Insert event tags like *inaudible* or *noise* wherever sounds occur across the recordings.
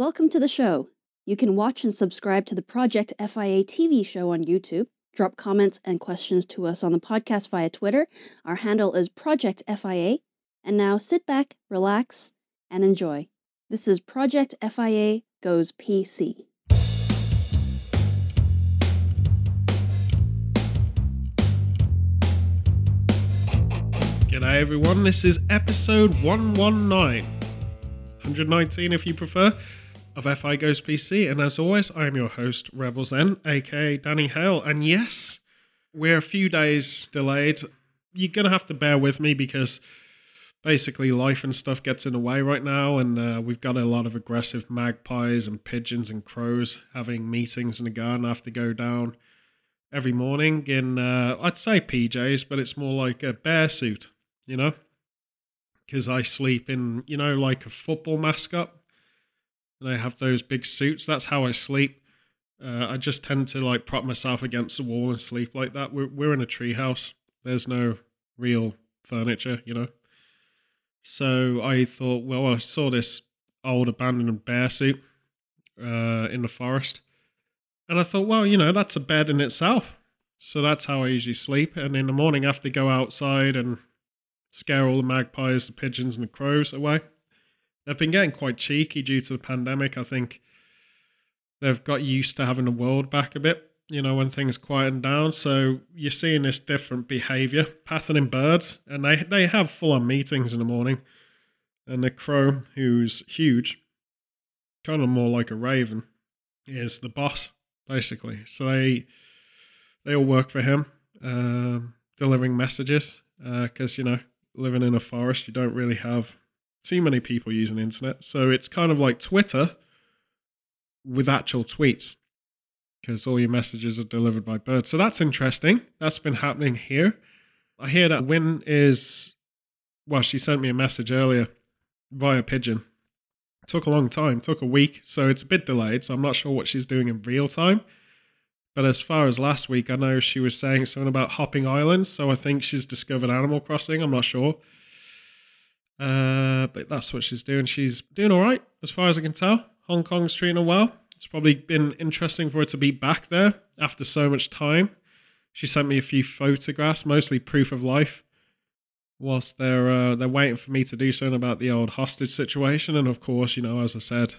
Welcome to the show. You can watch and subscribe to the Project FIA TV show on YouTube. Drop comments and questions to us on the podcast via Twitter. Our handle is Project FIA. And now sit back, relax, and enjoy. This is Project FIA Goes PC. G'day everyone, this is episode 119, 119 if you prefer, of FI Goes PC, and as always, I am your host, Rebel Zen, aka Danny Hale, and yes, we're a few days delayed. You're gonna have to bear with me because basically life and stuff gets in the way right now, and uh, we've got a lot of aggressive magpies and pigeons and crows having meetings in the garden. I have to go down every morning in, uh, I'd say PJs, but it's more like a bear suit you know, because I sleep in, you know, like a football mascot, and I have those big suits. That's how I sleep. Uh, I just tend to like prop myself against the wall and sleep like that. We're we're in a treehouse. There's no real furniture, you know. So I thought, well, I saw this old abandoned bear suit uh, in the forest, and I thought, well, you know, that's a bed in itself. So that's how I usually sleep. And in the morning, I have to go outside and scare all the magpies, the pigeons, and the crows away. They've been getting quite cheeky due to the pandemic. I think they've got used to having the world back a bit, you know, when things quieten down. So you're seeing this different behavior, patterning birds, and they, they have full on meetings in the morning. And the crow, who's huge, kind of more like a raven, is the boss, basically. So they they all work for him, um, delivering messages, because, uh, you know, living in a forest, you don't really have too many people using the internet. So it's kind of like Twitter with actual tweets because all your messages are delivered by birds. So that's interesting. That's been happening here. I hear that Win is, well, she sent me a message earlier via pigeon. It took a long time, took a week. So it's a bit delayed. So I'm not sure what she's doing in real time. But as far as last week, I know she was saying something about hopping islands. So I think she's discovered Animal Crossing. I'm not sure. Uh, but that's what she's doing. She's doing all right, as far as I can tell. Hong Kong's treating her well. It's probably been interesting for her to be back there after so much time. She sent me a few photographs, mostly proof of life, whilst they're uh, they're waiting for me to do something about the old hostage situation. And of course, you know, as I said,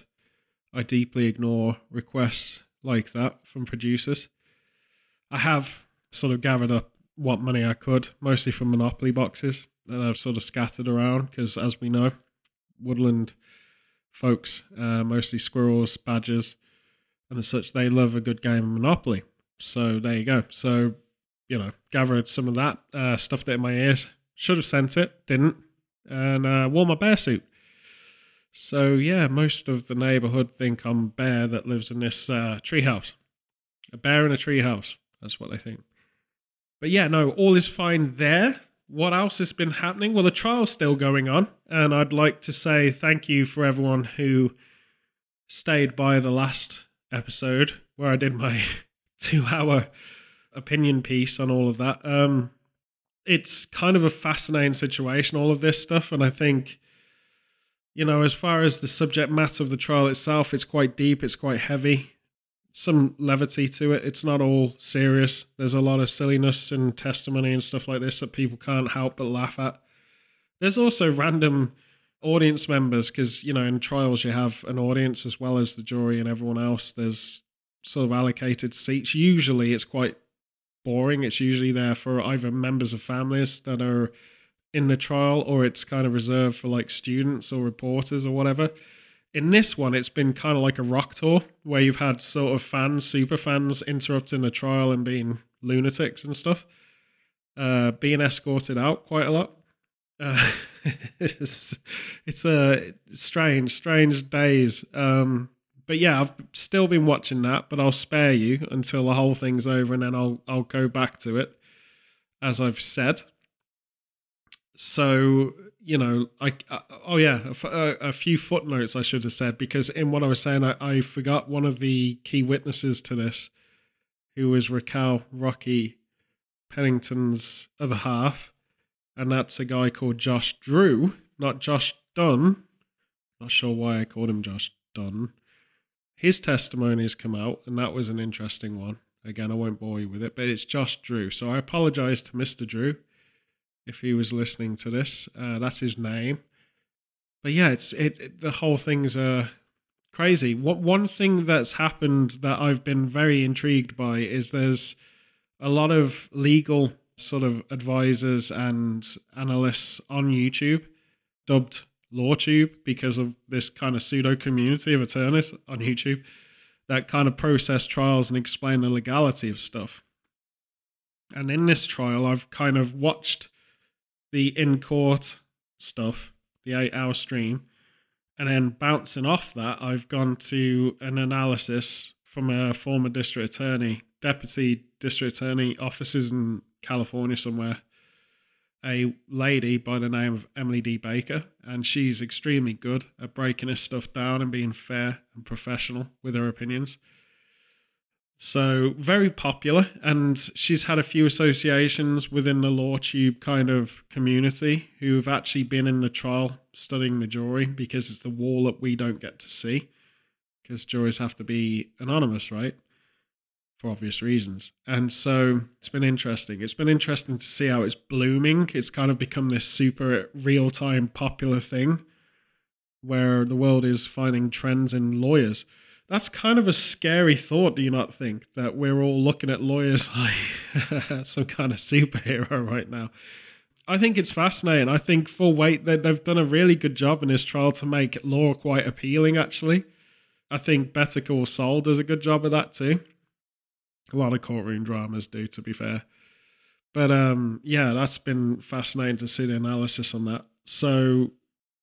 I deeply ignore requests like that from producers. I have sort of gathered up what money I could, mostly from Monopoly boxes that I've sort of scattered around because, as we know, woodland folks, uh, mostly squirrels, badgers, and such, they love a good game of Monopoly. So there you go. So, you know, gathered some of that, uh, stuffed it in my ears. Should have sent it, didn't, and uh, wore my bear suit. So yeah, most of the neighborhood think I'm bear that lives in this uh, treehouse. A bear in a treehouse. That's what they think. But yeah, no, all is fine there. What else has been happening? Well, the trial's still going on, and I'd like to say thank you for everyone who stayed by the last episode where I did my *laughs* two-hour opinion piece on all of that. Um, it's kind of a fascinating situation, all of this stuff, and I think you know, as far as the subject matter of the trial itself, it's quite deep, it's quite heavy, some levity to it. It's not all serious. There's a lot of silliness and testimony and stuff like this that people can't help but laugh at. There's also random audience members because, you know, in trials you have an audience as well as the jury and everyone else. There's sort of allocated seats. Usually it's quite boring. It's usually there for either members of families that are in the trial or it's kind of reserved for like students or reporters or whatever. In this one, it's been kind of like a rock tour where you've had sort of fans, super fans, interrupting the trial and being lunatics and stuff, uh, being escorted out quite a lot. Uh, *laughs* it's, it's a strange, strange days. Um, but yeah, I've still been watching that, but I'll spare you until the whole thing's over, and then I'll I'll go back to it, as I've said so you know i uh, oh yeah a, a, few footnotes i should have said because in what i was saying I, I forgot one of the key witnesses to this who was raquel rocky pennington's other half and that's a guy called josh drew not josh dunn not sure why i called him josh dunn his testimony has come out, and that was an interesting one. Again, I won't bore you with it, but it's Josh Drew. So I apologize to Mr. Drew if he was listening to this. Uh, that's his name. But yeah, it's it, it the whole thing's uh crazy. What one thing that's happened that I've been very intrigued by is there's a lot of legal sort of advisors and analysts on YouTube dubbed LawTube because of this kind of pseudo community of attorneys on YouTube that kind of process trials and explain the legality of stuff. And in this trial, I've kind of watched the in court stuff, the eight hour stream, and then bouncing off that, I've gone to an analysis from a former district attorney, deputy district attorney offices in California somewhere, a lady by the name of Emily D. Baker, and she's extremely good at breaking this stuff down and being fair and professional with her opinions. So, very popular, and she's had a few associations within the LawTube kind of community who've actually been in the trial studying the jury because it's the wall that we don't get to see because juries have to be anonymous, right? for obvious reasons. And so it's been interesting. It's been interesting to see how it's blooming. It's kind of become this super real time popular thing where the world is finding trends in lawyers. That's kind of a scary thought, do you not think? That we're all looking at lawyers *laughs* like *laughs* some kind of superhero right now. I think it's fascinating. I think full weight they've done a really good job in this trial to make law quite appealing. Actually, I think Better Call Saul does a good job of that too. A lot of courtroom dramas do, to be fair. But um, yeah, that's been fascinating to see the analysis on that. So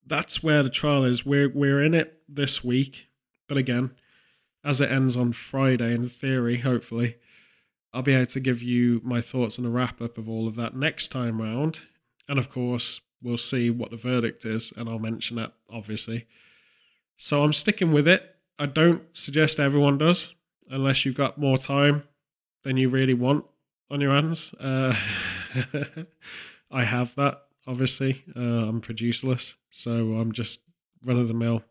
that's where the trial is. We're we're in it this week, but again, as it ends on Friday, in theory, hopefully, I'll be able to give you my thoughts on a wrap up of all of that next time round. And of course, we'll see what the verdict is, and I'll mention that obviously. So I'm sticking with it. I don't suggest everyone does, unless you've got more time than you really want on your hands. Uh, *laughs* I have that, obviously. Uh, I'm producerless, so I'm just run of the mill,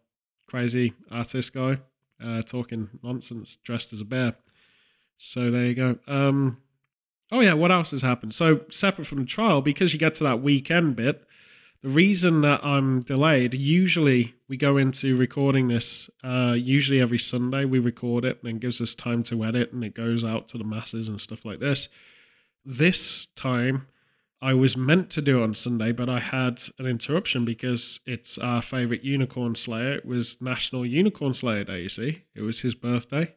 crazy artist guy, uh, talking nonsense, dressed as a bear. So there you go. Um, oh yeah, what else has happened? So separate from the trial, because you get to that weekend bit, the reason that I'm delayed, usually we go into recording this, uh, usually every Sunday we record it and it gives us time to edit and it goes out to the masses and stuff like this. This time I was meant to do on Sunday, but I had an interruption because it's our favorite unicorn slayer. It was National Unicorn Slayer Day, you see. It was his birthday.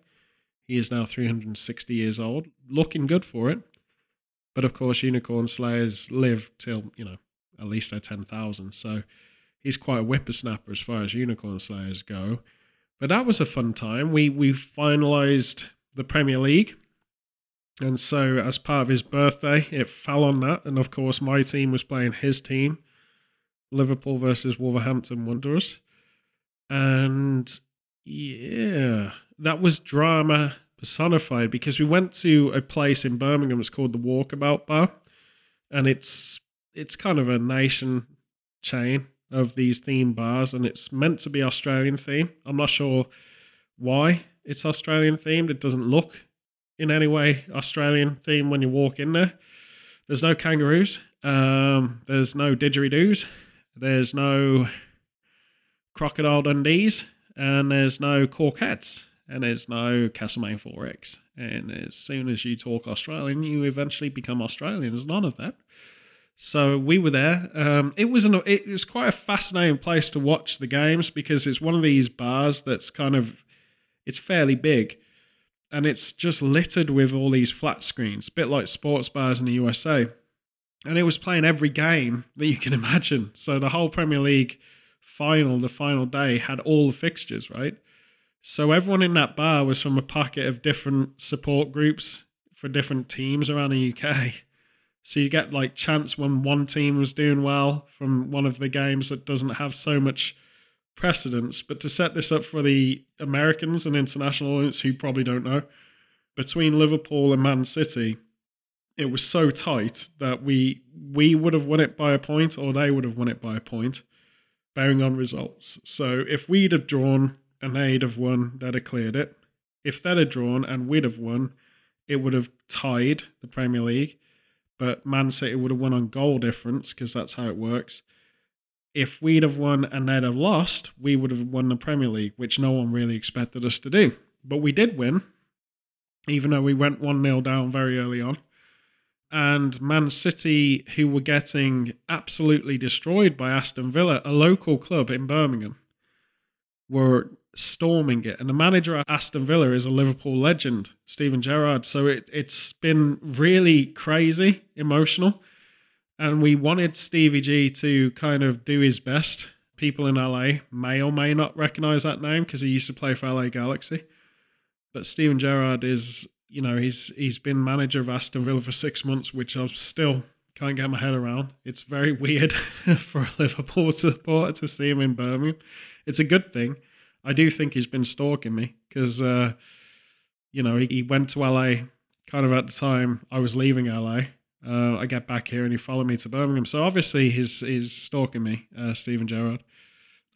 He is now 360 years old, looking good for it. But of course, unicorn slayers live till, you know, at least they're 10,000. So he's quite a whippersnapper as far as unicorn slayers go. But that was a fun time. We we finalized the Premier League. And so as part of his birthday, it fell on that. And of course, my team was playing his team, Liverpool versus Wolverhampton Wanderers. And yeah, that was drama personified because we went to a place in Birmingham. It's called the Walkabout Bar, and it's it's kind of a nation chain of these theme bars, and it's meant to be Australian theme. I'm not sure why it's Australian themed. It doesn't look in any way Australian theme when you walk in there. There's no kangaroos. Um, there's no didgeridoos. There's no crocodile Dundees, and there's no Corkettes, and there's no Castlemaine 4X. And as soon as you talk Australian, you eventually become Australian. There's none of that. So we were there. Um, it was an it was quite a fascinating place to watch the games because it's one of these bars that's kind of it's fairly big, and it's just littered with all these flat screens, a bit like sports bars in the USA. And it was playing every game that you can *laughs* imagine. So the whole Premier League final, the final day, had all the fixtures, right? So everyone in that bar was from a pocket of different support groups for different teams around the UK. So you get like chance when one team was doing well from one of the games that doesn't have so much precedence. But to set this up for the Americans and international audience who probably don't know, between Liverpool and Man City, it was so tight that we we would have won it by a point or they would have won it by a point, bearing on results. So if we'd have drawn, and they'd have won, they'd have cleared it. If they'd have drawn and we'd have won, it would have tied the Premier League. But Man City would have won on goal difference because that's how it works. If we'd have won and they'd have lost, we would have won the Premier League, which no one really expected us to do. But we did win, even though we went 1 0 down very early on. And Man City, who were getting absolutely destroyed by Aston Villa, a local club in Birmingham, were storming it. And the manager at Aston Villa is a Liverpool legend, Steven Gerrard. So it, it's been really crazy, emotional. And we wanted Stevie G to kind of do his best. People in LA may or may not recognize that name because he used to play for LA Galaxy. But Steven Gerrard is, you know, he's he's been manager of Aston Villa for six months, which I still can't get my head around. It's very *laughs* weird for a Liverpool supporter to see him in Birmingham. It's a good thing I do think he's been stalking me because, uh, you know, he, he, went to LA kind of at the time I was leaving LA. Uh, I get back here and he followed me to Birmingham. So obviously he's, he's stalking me, uh, Steven Gerrard.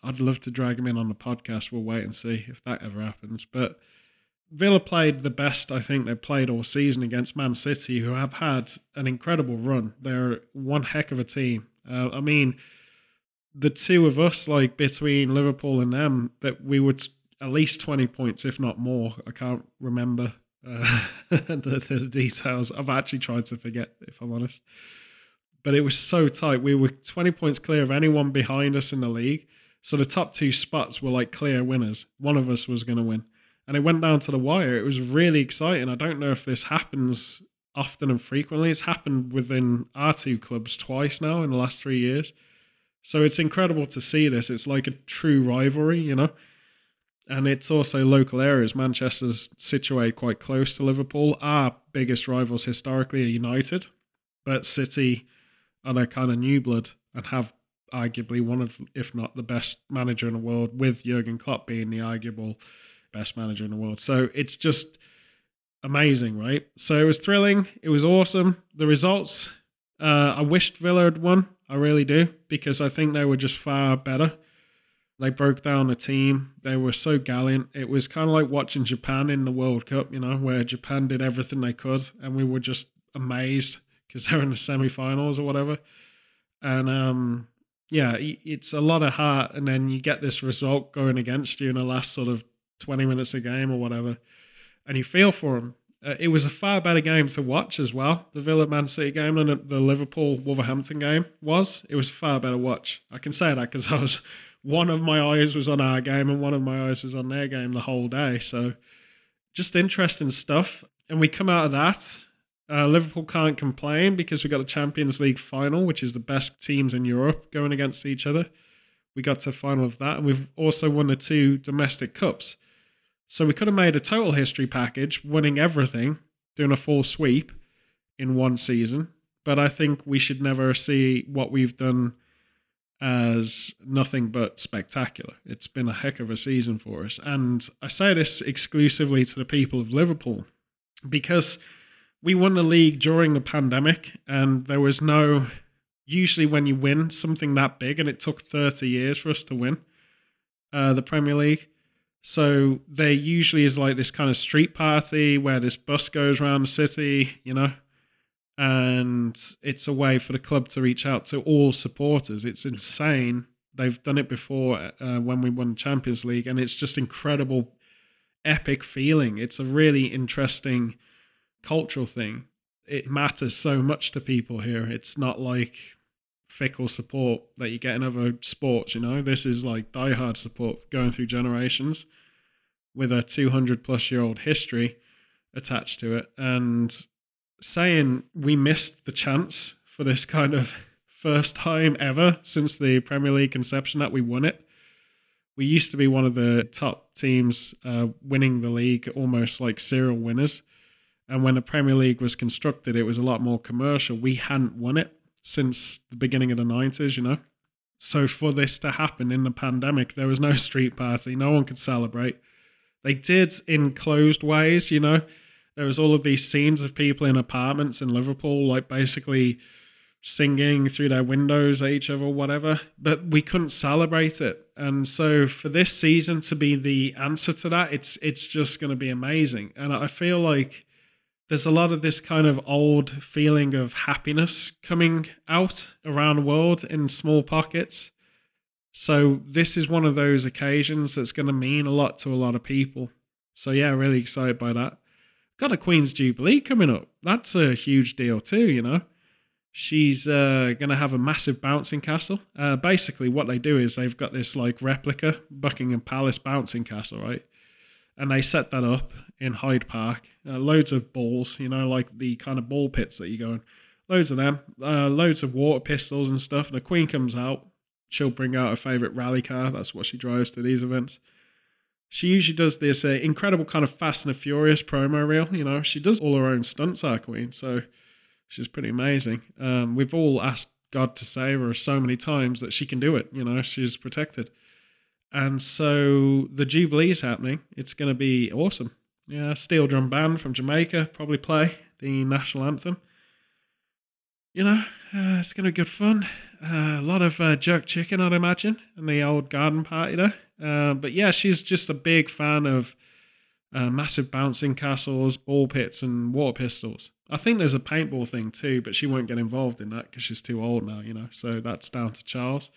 I'd love to drag him in on the podcast. We'll wait and see if that ever happens. But Villa played the best I think they've played all season against Man City, who have had an incredible run. They're one heck of a team. Uh, I mean, the two of us, like between Liverpool and them, that we would at least 20 points, if not more. I can't remember uh, *laughs* the, the, details. I've actually tried to forget, if I'm honest. But it was so tight. We were 20 points clear of anyone behind us in the league. So the top two spots were like clear winners. One of us was going to win. And it went down to the wire. It was really exciting. I don't know if this happens often and frequently. It's happened within our two clubs twice now in the last three years so it's incredible to see this. It's like a true rivalry, you know. And it's also local areas. Manchester's situated quite close to Liverpool. Our biggest rivals historically are United, but City are their kind of new blood and have arguably one of, if not the best manager in the world, with Jurgen Klopp being the arguable best manager in the world. So it's just amazing, right? So it was thrilling. It was awesome. The results, uh, I wished Villa had won. I really do because I think they were just far better. They broke down the team. They were so gallant. It was kind of like watching Japan in the World Cup, you know, where Japan did everything they could, and we were just amazed because they're in the semi-finals or whatever. And um, yeah, it's a lot of heart, and then you get this result going against you in the last sort of twenty minutes of game or whatever, and you feel for them. Uh, it was a far better game to watch as well. The Villa Man City game than the Liverpool Wolverhampton game was. It was far better watch. I can say that because I was one of my eyes was on our game and one of my eyes was on their game the whole day. So just interesting stuff. And we come out of that. Uh, Liverpool can't complain because we got a Champions League final, which is the best teams in Europe going against each other. We got to final of that, and we've also won the two domestic cups. So we could have made a total history package, winning everything, doing a full sweep in one season. But I think we should never see what we've done as nothing but spectacular. It's been a heck of a season for us. And I say this exclusively to the people of Liverpool because we won the league during the pandemic and there was no usually when you win something that big and it took 30 years for us to win uh, the Premier League so there usually is like this kind of street party where this bus goes around the city, you know, and it's a way for the club to reach out to all supporters. It's insane. They've done it before uh, when we won Champions League, and it's just incredible, epic feeling. It's a really interesting cultural thing. It matters so much to people here. It's not like fickle support that you get in other sports. You know, this is like diehard support going through generations with a 200 plus year old history attached to it. And saying we missed the chance for this kind of *laughs* first time ever since the Premier League conception that we won it. We used to be one of the top teams uh, winning the league, almost like serial winners. And when the Premier League was constructed, it was a lot more commercial. We hadn't won it since the beginning of the 90s, you know? So for this to happen in the pandemic, there was no *laughs* street party, no one could celebrate. They did in closed ways, you know? There was all of these scenes of people in apartments in Liverpool, like basically singing through their windows at each other, or whatever. But we couldn't celebrate it, and so for this season to be the answer to that, it's it's just going to be amazing. And I feel like there's a lot of this kind of old feeling of happiness coming out around the world in small pockets. So this is one of those occasions that's going to mean a lot to a lot of people. So yeah, really excited by that. Got a Queen's Jubilee coming up. That's a huge deal too, you know. She's uh, going to have a massive bouncing castle. Uh, basically, what they do is they've got this like replica Buckingham Palace bouncing castle, right? And they set that up in Hyde Park. Uh, loads of balls, you know, like the kind of ball pits that you go in. Loads of them. Uh, loads of water pistols and stuff. And the Queen comes out. She'll bring out her favourite rally car. That's what she drives to these events. She usually does this uh, incredible kind of Fast and Furious promo reel. You know, she does all her own stunts, our Queen. So She's pretty amazing. Um, we've all asked God to save her so many times that she can do it. You know, she's protected. And so the Jubilee is happening. It's going to be awesome. Yeah, steel drum band from Jamaica probably play the national anthem. You know, uh, it's going to be good fun. Uh, a lot of uh, jerk chicken, I'd imagine, in the old garden party there. Uh, but yeah, she's just a big fan of uh, massive bouncing castles, ball pits, and water pistols. I think there's a paintball thing too, but she won't get involved in that because she's too old now, you know. So that's down to Charles,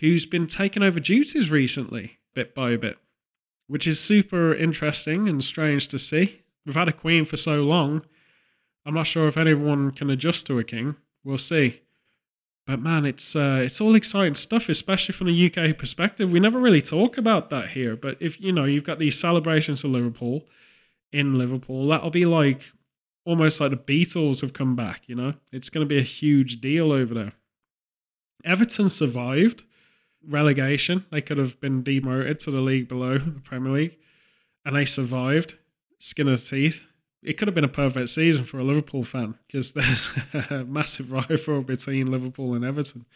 who's been taking over duties recently, bit by bit, which is super interesting and strange to see. We've had a queen for so long. I'm not sure if anyone can adjust to a king. We'll see. But man, it's uh, it's all exciting stuff, especially from the UK perspective. We never really talk about that here. But if you know you've got these celebrations of Liverpool in Liverpool, that'll be like almost like the Beatles have come back, you know? It's going to be a huge deal over there. Everton survived relegation. They could have been demoted to the league below the Premier League, and they survived. Skin of the teeth. It could have been a perfect season for a Liverpool fan because *laughs* there's a massive rivalry between Liverpool and Everton.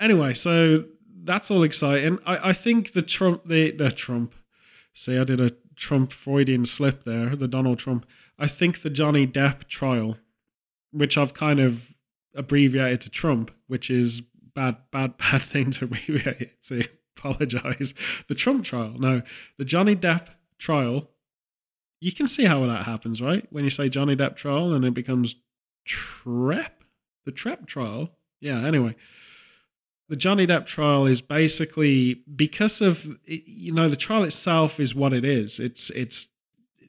Anyway, so that's all exciting. I, I think the Trump, the, the Trump, see, I did a Trump Freudian slip there, the Donald Trump. I think the Johnny Depp trial, which I've kind of abbreviated to Trump, which is bad, bad, *laughs* bad thing to abbreviate to. *laughs* Apologize. The Trump trial. No, the Johnny Depp trial. You can see how that happens, right? When you say Johnny Depp trial and it becomes Trep, the Trep trial. Yeah. Anyway, the Johnny Depp trial is basically because of you know the trial itself is what it is. It's it's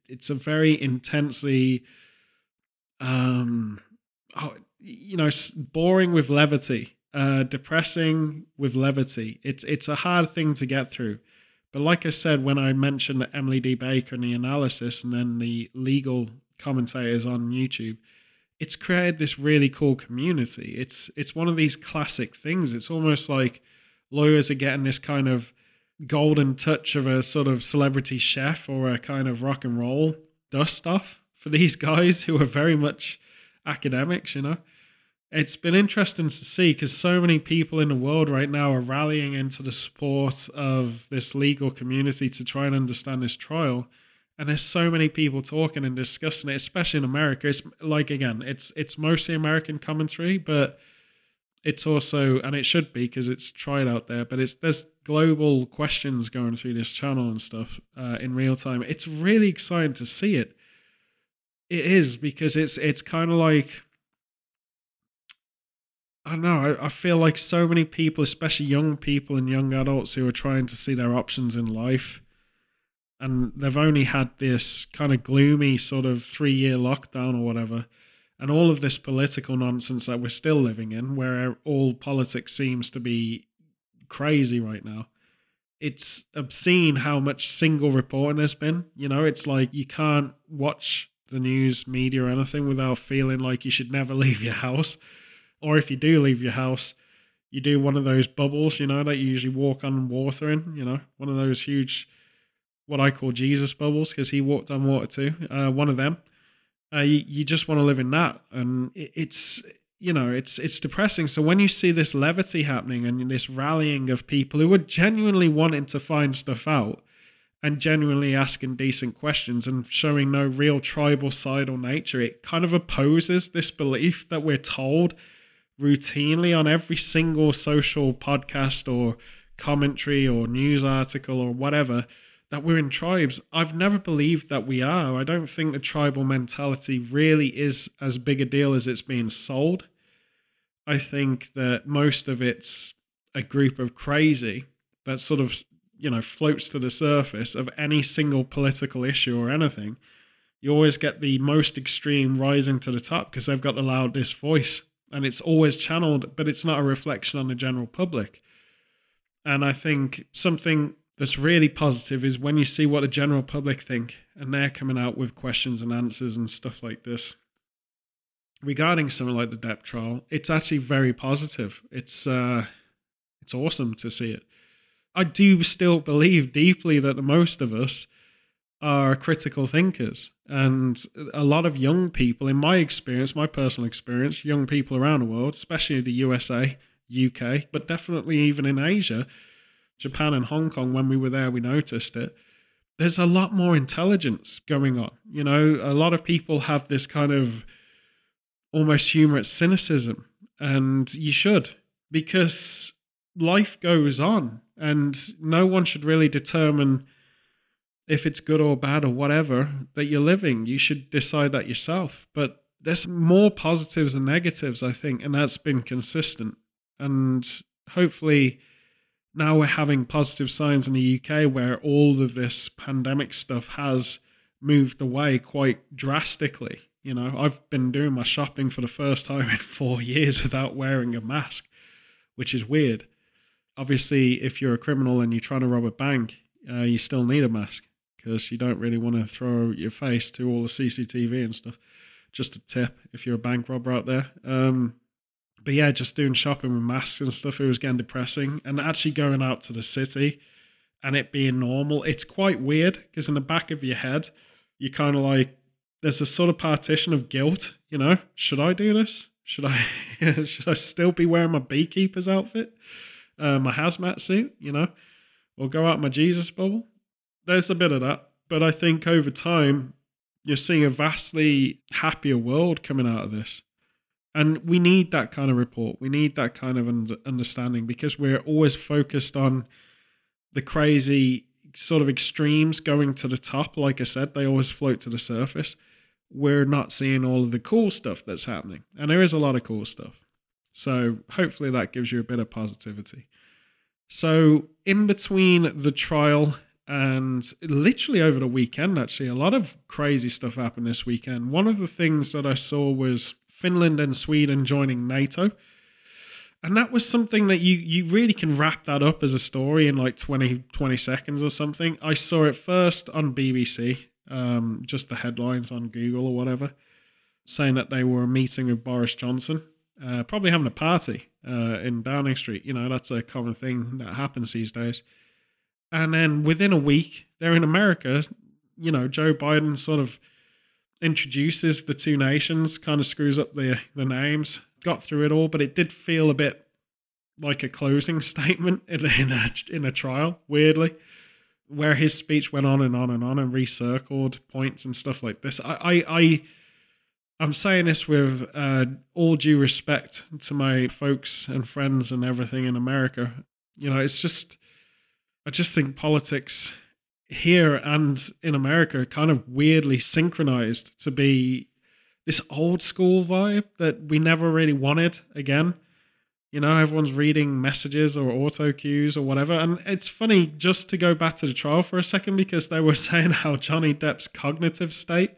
it's a very intensely um oh, you know boring with levity uh depressing with levity it's it's a hard thing to get through but like i said when i mentioned emily d. Baker and the analysis and then the legal commentators on youtube it's created this really cool community. It's it's one of these classic things. It's almost like lawyers are getting this kind of golden touch of a sort of celebrity chef or a kind of rock and roll dust off for these *laughs* guys who are very much academics, you know. It's been interesting to see because so many people in the world right now are rallying into the support of this legal community to try and understand this trial. And there's so many people talking and discussing it, especially in America. It's like again, it's it's mostly American commentary, but it's also and it should be because it's tried out there but it's there's global questions going through this channel and stuff uh, in real time it's really exciting to see it it is because it's it's kind of like I know. I, I feel like so many people, especially young people and young adults, who are trying to see their options in life, and they've only had this kind of gloomy sort of three year lockdown or whatever and all of this political nonsense that we're still living in, where all politics seems to be crazy right now. It's obscene how much single reporting has been. You know, it's like you can't watch the news, media, or anything without feeling like you should never *laughs* leave your house. Or if you do leave your house, you do one of those bubbles, you know, that you usually walk on water in, you know, one of those huge, what I call Jesus bubbles, because he walked on water too. Uh, one of them uh, you, you just want to live in that, and it, it's you know it's it's depressing. So when you see this levity happening and this rallying of people who are genuinely wanting to find stuff out and genuinely asking decent questions and showing no real tribal side or nature, it kind of opposes this belief that we're told routinely on every single social podcast or commentary or news article or whatever that we're in tribes. I've never believed that we are. I don't think the tribal mentality really is as big a deal as it's being sold. I think that most of it's a group of crazy that sort of, you know, floats to the surface of any single political issue or anything. You always get the most extreme rising to the top because they've got the loudest voice and it's always channeled, but it's not a reflection on the general public. And I think something that's really positive is when you see what the general public think and they're coming out with questions and answers and stuff like this regarding something like the Depp trial, it's actually very positive. It's uh, it's awesome to see it. I do still believe deeply that the most of us are critical thinkers, and a lot of young people, in my experience, my personal experience, young people around the world, especially the USA, UK, but definitely even in Asia, Japan and Hong Kong, when we were there, we noticed it. There's a lot more intelligence going on. You know, a lot of people have this kind of almost humorous cynicism, and you should, because life goes on, and no one should really determine if it's good or bad or whatever that you're living. You should decide that yourself. But there's more positives than negatives, I think, and that's been consistent. And hopefully, now we're having positive signs in the UK where all of this pandemic stuff has moved away quite drastically. You know, I've been doing my shopping for the first time *laughs* in four years without wearing a mask, which is weird. Obviously, if you're a criminal and you're trying to rob a bank, uh, you still need a mask because you don't really want to throw your face to all the CCTV and stuff. Just a tip if you're a bank robber out there. Um, but yeah, just doing shopping with masks and stuff, it was getting depressing. And actually going out to the city and it being normal, it's quite weird because in the back of your head, you kind of like, there's a sort of partition of guilt, you know, should I do this? Should I, *laughs* should I still be wearing my beekeeper's outfit, uh, my hazmat suit, you know, or go out my Jesus bubble? There's a bit of that. But I think over time, you're seeing a vastly happier world coming out of this. And we need that kind of report. We need that kind of understanding because we're always focused on the crazy sort of extremes going to the top. Like I said, they always float to the surface. We're not seeing all of the cool stuff that's happening. And there is a lot of cool stuff. So hopefully that gives you a bit of positivity. So, in between the trial and literally over the weekend, actually, a lot of crazy stuff happened this weekend. One of the things that I saw was Finland and Sweden joining NATO. And that was something that you you really can wrap that up as a story in like 20, 20 seconds or something. I saw it first on BBC, um, just the headlines on Google or whatever, saying that they were meeting with Boris Johnson, uh, probably having a party uh, in Downing Street. You know, that's a common thing that happens these days. And then within a week, they're in America. You know, Joe Biden sort of introduces the two nations, kind of screws up the the names. Got through it all, but it did feel a bit like a closing *laughs* statement in, a in a trial. Weirdly, where his speech went on and on and on and recircled points and stuff like this. I I, I I'm saying this with uh, all due respect to my folks and friends and everything in America. You know, it's just I just think politics here and in America are kind of weirdly synchronized to be this old school vibe that we never really wanted again. You know, everyone's reading messages or auto cues or whatever. And it's funny just to go back to the trial for a second because they were *laughs* saying how Johnny Depp's cognitive state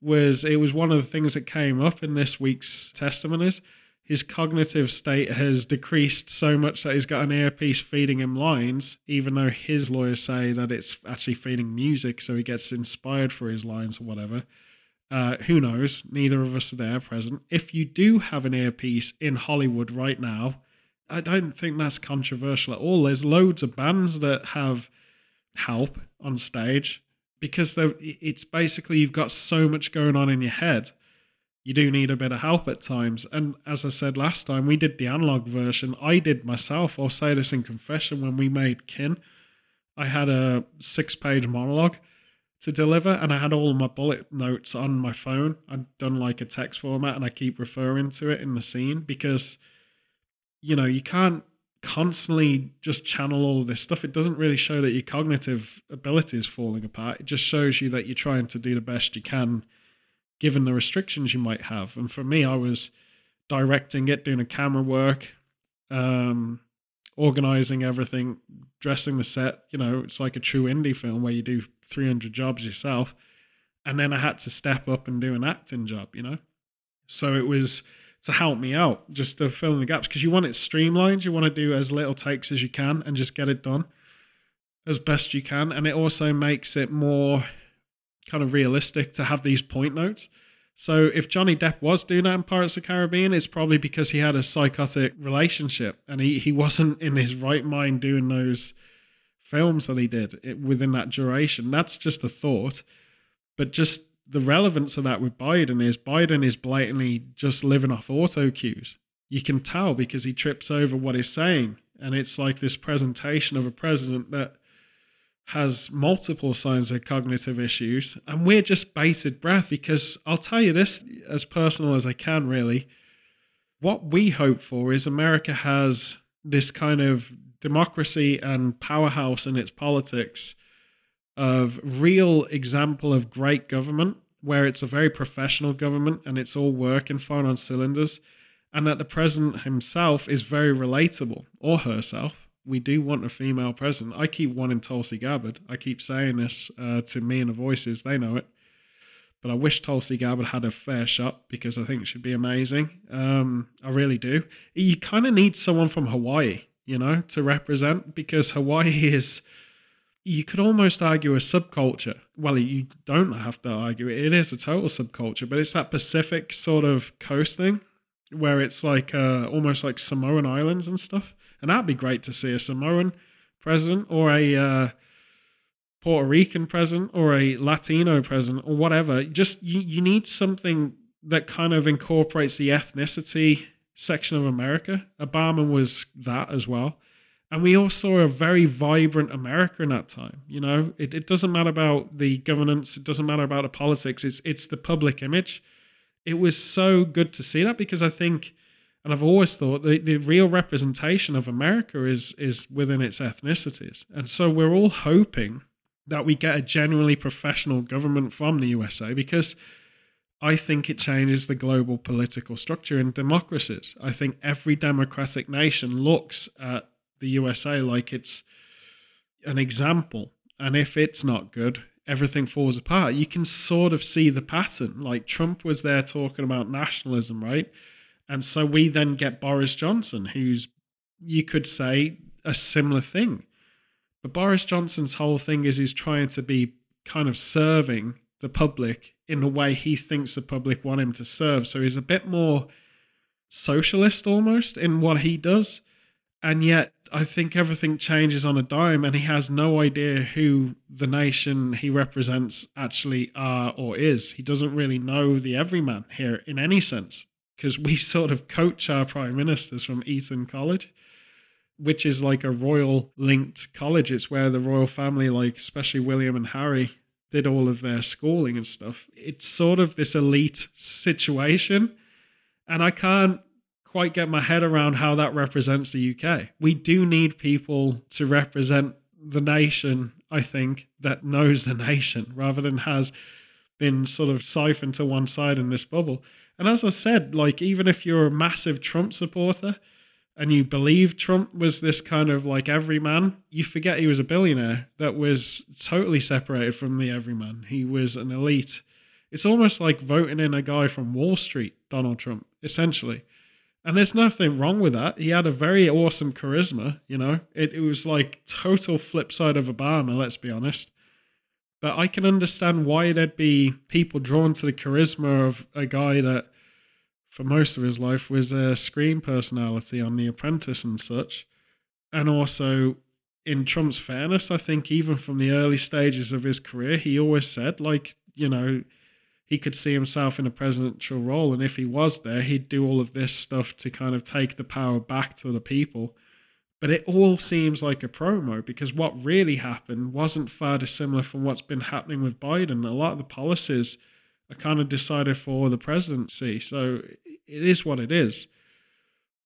was it was one of the things that came up in this week's testimonies his cognitive state has decreased so much that he's got an earpiece feeding him lines, even though his lawyers say that it's actually feeding music, so he gets inspired for his lines or whatever. Uh, who knows? Neither of us are there present. If you do have an earpiece in Hollywood right now, I don't think that's controversial at all. There's loads of bands that have help on stage because it's basically you've got so much going on in your head you do need a bit of help at times. And as I said last time, we did the analog version. I did myself. I'll say this in confession when we made Kin. I had a six page monologue to deliver, and I had all my bullet notes on my phone. I'd done like a text format, and I keep referring to it in the scene because, you know, you can't constantly just channel all this stuff. It doesn't really show that your cognitive ability is falling apart. It just shows you that you're trying to do the best you can given the restrictions you might have. And for me, I was directing it, doing a camera work, um, organizing everything, dressing the set. You know, it's like a true indie film where you do 300 jobs yourself. And then I had to step up and do an acting job, you know? So it was to help me out, just to fill in the gaps, because you want it streamlined. You want to do as little takes as you can and just get it done as best you can. And it also makes it more kind of realistic to have these point notes. So if Johnny Depp was doing that in Pirates of the Caribbean, it's probably because he had a psychotic relationship and he, he wasn't in his right mind doing those films that he did eh, within that duration. That's just a thought. But just the relevance of that with Biden is Biden is blatantly just living off auto cues. You can tell because he trips over what he's saying. And it's like this presentation of a president that has multiple signs of cognitive issues, and we're just bated breath because I'll tell you this as personal as I can, really. What we hope for is America has this kind of democracy and powerhouse in its politics of real example of great government where it's a very professional government and it's all working fine on cylinders and that the president himself is very relatable or herself we do want a female president. I keep wanting Tulsi Gabbard. I keep saying this uh, to me and the voices. They know it. But I wish Tulsi Gabbard had a fair shot because I think she'd be amazing. Um, I really do. You kind of need someone from Hawaii, you know, to represent because Hawaii *laughs* is, you could almost argue a subculture. Well, you don't have to argue it. Is a total subculture, but it's that Pacific sort of coast thing where it's like uh, almost like Samoan Islands and stuff and that'd be great to see a Samoan president or a uh, Puerto Rican president or a Latino president or whatever. Just you, you need something that kind of incorporates the ethnicity section of America. Obama was that as well. And we all saw a very vibrant America in that time. You know, it, it doesn't matter about the governance, it doesn't matter about the politics, it's it's the public image. It was so good to see that because I think and I've always thought the, the real representation of America is is within its ethnicities. And so we're all hoping that we get a genuinely professional government from the USA because I think it changes the global political structure in democracies. I think every democratic nation looks at the USA like it's an example. And if it's not good, everything falls apart. You can sort of see the pattern. Like Trump was there talking about nationalism, right? And so we then get Boris Johnson, who's, you could say, a similar thing. But Boris Johnson's whole thing is he's trying to be kind of serving the public in the way he thinks the public want him to serve. So he's a bit more socialist almost in what he does. And yet, I think everything changes on a dime, and he has no idea who the nation he represents actually are or is. He doesn't really know the everyman here in any sense because we *laughs* sort of coach our prime ministers from Eton College, which is like a royal linked college. It's where the royal family, like especially William and Harry, did all of their schooling and stuff. It's sort of this elite situation. And I can't quite get my head around how that represents the UK. We do need people to represent the nation, I think, that knows the nation rather than has been sort of siphoned to one side in this bubble. And as I said, like even if you're a massive Trump supporter and you believe Trump was this kind of like everyman, you forget he was a billionaire that was totally separated from the everyman. He was an elite. It's almost like voting in a guy from Wall Street, Donald Trump, essentially. And there's nothing wrong with that. He had a very awesome charisma, you know. It, it was like total flip side of Obama, let's be honest. But I can understand why there'd be people drawn to the charisma of a guy that, for most of his life, was a screen personality on The Apprentice and such. And also, in Trump's fairness, I think even from the early stages of his career, he always said, like, you know, he could see himself in a presidential role. And if he was there, he'd do all of this stuff to kind of take the power back to the people But it all seems like a promo because what really happened wasn't far dissimilar from what's been happening with Biden. A lot of the policies are kind of decided for the presidency. So it is what it is.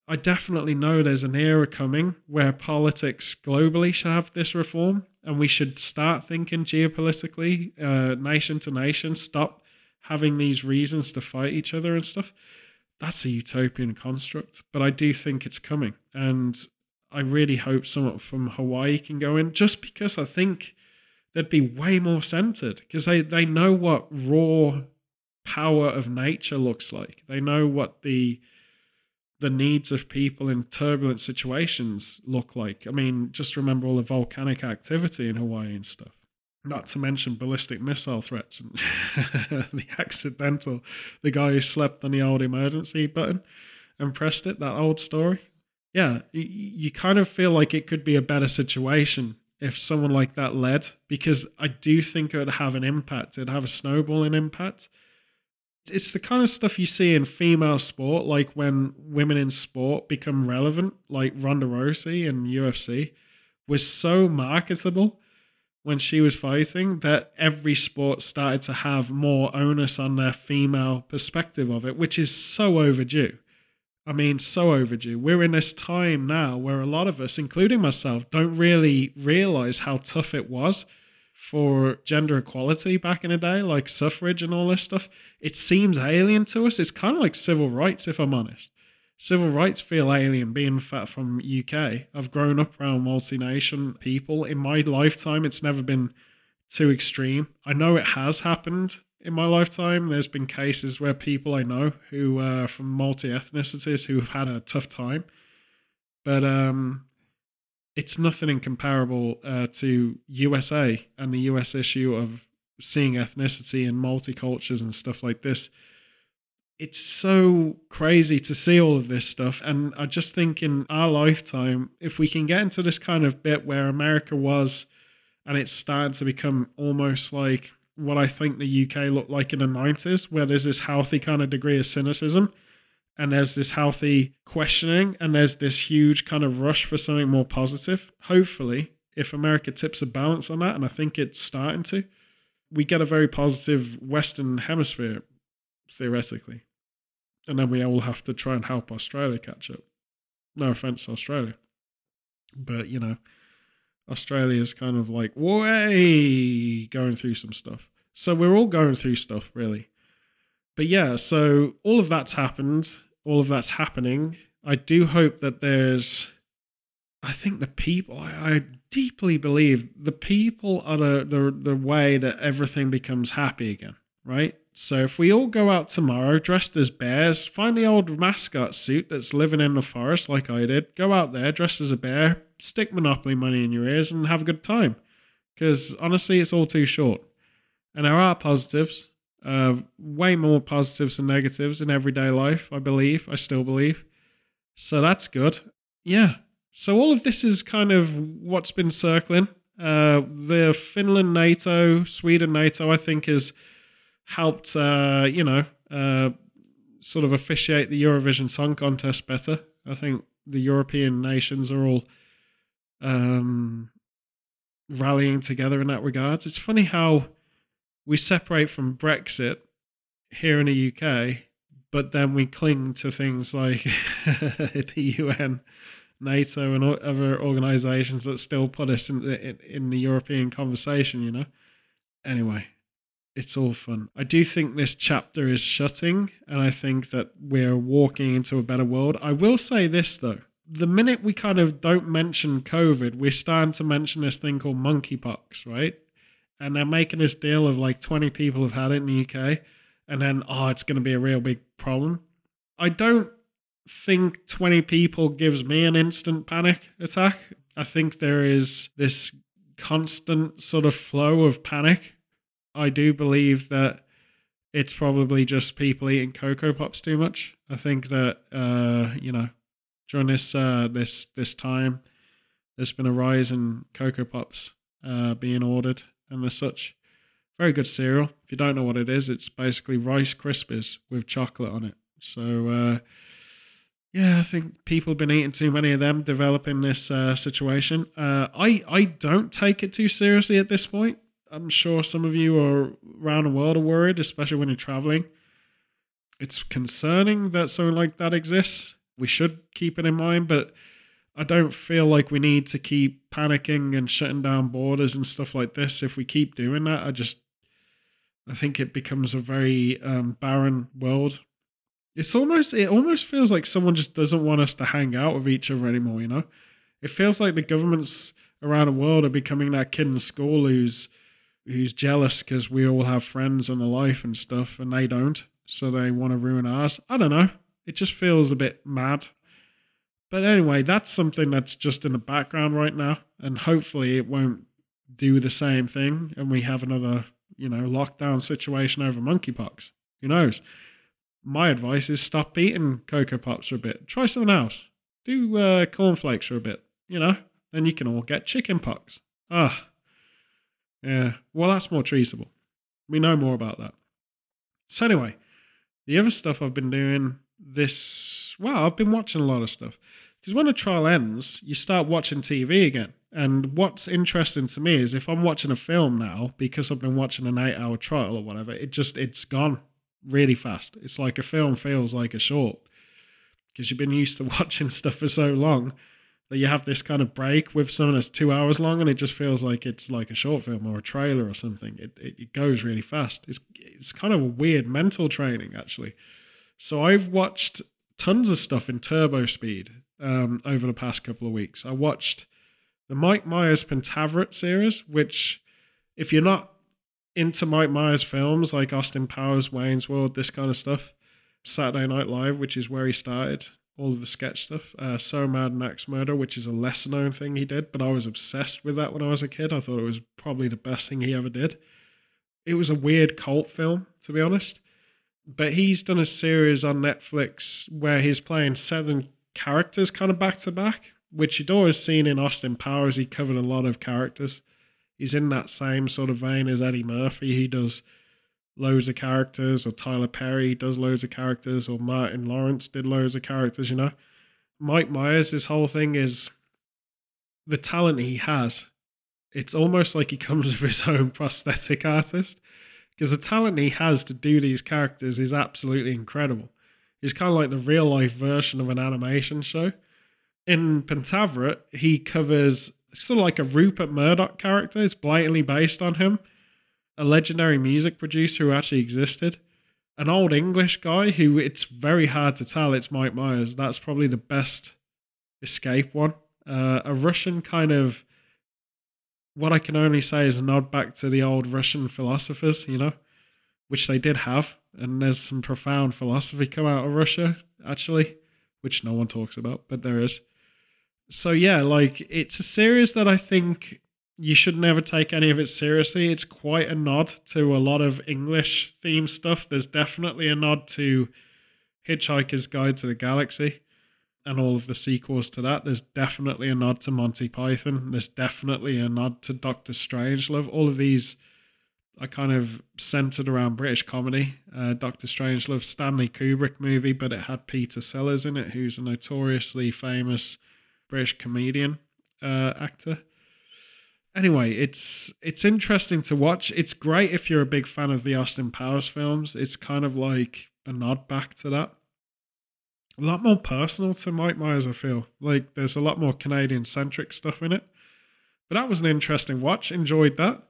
I definitely know there's an era coming where politics globally should have this reform and we should start thinking geopolitically, uh, nation to nation, stop having these reasons to fight each other and stuff. That's a utopian construct, but I do think it's coming. And I really hope someone from Hawaii can go in just because I think they'd be way more centered because they, they know what raw power of nature looks like. They know what the the needs of people in turbulent situations look like. I mean, just remember all the volcanic activity in Hawaii and stuff. Not to mention ballistic missile threats and *laughs* the accidental, the guy who slept on the old emergency button and pressed it, that old story. Yeah, you, kind of feel like it could be a better situation if someone like that led, because I do think it would have an impact. It'd have a snowballing impact it's the kind of stuff you see in female sport, like when women in sport become relevant, like Ronda Rousey in UFC, was so marketable when she was fighting that every sport started to have more onus on their female perspective of it, which is so overdue. I mean, so overdue. We're in this time now where a lot of us, including myself, don't really realize how tough it was for gender equality back in the day, like suffrage and all this stuff, it seems alien to us. It's kind of like civil rights, if I'm honest. Civil rights feel alien being fat from UK. I've grown up around multi-nation people. In my lifetime, it's never been too extreme. I know it has happened in my lifetime. There's been cases where people I know who are from multi ethnicities who have had a tough time. But um, it's nothing incomparable uh, to USA and the US issue of seeing ethnicity and multicultures and stuff like this. It's so crazy to see all of this stuff. And I just think in our lifetime, if we can get into this kind of bit where America was and it's starting to become almost like what I think the UK looked like in the 90s, where there's this healthy kind of degree of cynicism and there's this healthy questioning and there's this huge kind of rush for something more positive. Hopefully, if America tips a balance on that, and I think it's starting to, we get a very positive Western hemisphere, theoretically. And then we all have to try and help Australia catch up. No offense to Australia. But, you know, Australia's kind of like way going through some stuff. So we're all going through stuff, really. But yeah, so all of that's happened all of that's happening, I do hope that there's. I think the people. I, I deeply believe the people are the, the the way that everything becomes happy again. Right. So if we all go out tomorrow dressed as bears, find the old mascot suit that's living in the forest like I did, go out there dressed as a bear, stick Monopoly money in your ears, and have a good time. Because honestly, it's all too short. And there are positives. Uh, way more positives than negatives in everyday life, I believe. I still believe. So that's good. Yeah. So all of this is kind of what's been circling. Uh, the Finland NATO, Sweden NATO, I think, has helped, uh, you know, uh, sort of officiate the Eurovision Song Contest better. I think the European nations are all um, rallying together in that regard. It's funny how we separate from Brexit here in the UK, but then we cling to things like *laughs* the UN, NATO, and other organisations that still put us in the, in the European conversation. You know. Anyway, it's all fun. I do think this chapter is shutting, and I think that we're walking into a better world. I will say this though. The minute we kind of don't mention COVID, we're starting to mention this thing called monkeypox, right? and they're making this deal of like 20 people have had it in the UK, and then, oh, it's going to be a real big problem. I don't think 20 people gives me an instant panic attack. I think there is this constant sort of flow of panic. I do believe that it's probably just people eating cocoa pops too much. I think that uh, you know during this uh, this this time, there's been a rise in cocoa pops uh, being ordered, and as such. Very good cereal. If you don't know what it is, it's basically Rice Krispies with chocolate on it. So uh, yeah, I think people have been eating too many of them, developing this uh, situation. Uh, I I don't take it too seriously at this point. I'm sure some of you are around the world are worried, especially when you're traveling. It's concerning that something like that exists. We should keep it in mind, but I don't feel like we need to keep panicking and shutting down borders and stuff like this. If we keep doing that, I just I think it becomes a very um, barren world. It's almost it almost feels like someone just doesn't want us to hang out with each other anymore. You know, it feels like the governments around the world are becoming that kid in school who's who's jealous because we all have friends and a life and stuff, and they don't, so they want to ruin ours. I don't know. It just feels a bit mad. But anyway, that's something that's just in the background right now, and hopefully it won't do the same thing, and we have another, you know, lockdown situation over monkeypox. Who knows? My advice is stop eating Cocoa Pops for a bit. Try something else. Do uh, cornflakes for a bit, you know? Then you can all get chicken pox. Ah, yeah. Well, that's more treatable. We know more about that. So anyway, the other stuff I've been doing this well, I've been watching a lot of stuff. Because when a trial ends, you start watching TV again. And what's interesting to me is if I'm watching a film now, because I've been watching an eight hour trial or whatever, it just it's gone really fast. It's like a film feels like a short. Because you've been used to *laughs* watching stuff for so long you have this kind of break with something that's two hours long and it just feels like it's like a short film or a trailer or something. It, it, it goes really fast. It's, it's kind of a weird mental training, actually. So I've watched tons of stuff in turbo speed um, over the past couple of weeks. I watched the Mike Myers Pentaverate series, which, if you're not into Mike Myers films like Austin Powers, Wayne's World, this kind of stuff, Saturday Night Live, which is where he started, all of the sketch stuff. Uh, so Mad Max Murder, which is a lesser known thing he did, but I was obsessed with that when I was a kid. I thought it was probably the best thing he ever did. It was a weird cult film, to be honest. But he's done a series on Netflix where he's playing seven characters kind of back to back, which you'd always seen in Austin Powers. He covered a lot of characters. He's in that same sort of vein as Eddie Murphy. He does loads of characters, or Tyler Perry does loads of characters, or Martin Lawrence did loads of characters, you know. Mike Myers, his whole thing is the talent he has. It's almost like he comes *laughs* with his own prosthetic artist because the talent he has to do these characters is absolutely incredible. He's kind of like the real life version of an animation show. In Pentaverate, he covers sort of like a Rupert Murdoch character. It's blatantly based on him a legendary music producer who actually existed, an old English guy who it's very hard to tell it's Mike Myers. That's probably the best escape one. Uh, a Russian kind of what I can only say is a nod back to the old Russian philosophers, you know, which they did have. And there's some profound philosophy come out of Russia, actually, which no one talks about, but there is. So, yeah, like it's a series that I think you should never take any of it seriously. It's quite a nod to a lot of English theme stuff. There's definitely a nod to Hitchhiker's Guide to the Galaxy and all of the sequels to that. There's definitely a nod to Monty Python. There's definitely a nod to Doctor Strangelove. All of these are kind of centered around British comedy. Uh, Doctor Strangelove, Stanley Kubrick movie, but it had Peter Sellers in it, who's a notoriously famous British comedian uh, actor anyway, it's it's interesting to watch. It's great if you're a big fan of the Austin Powers films. It's kind of like a nod back to that. A lot more personal to Mike Myers, I feel. Like there's a lot more Canadian centric stuff in it. But that was an interesting watch. Enjoyed that.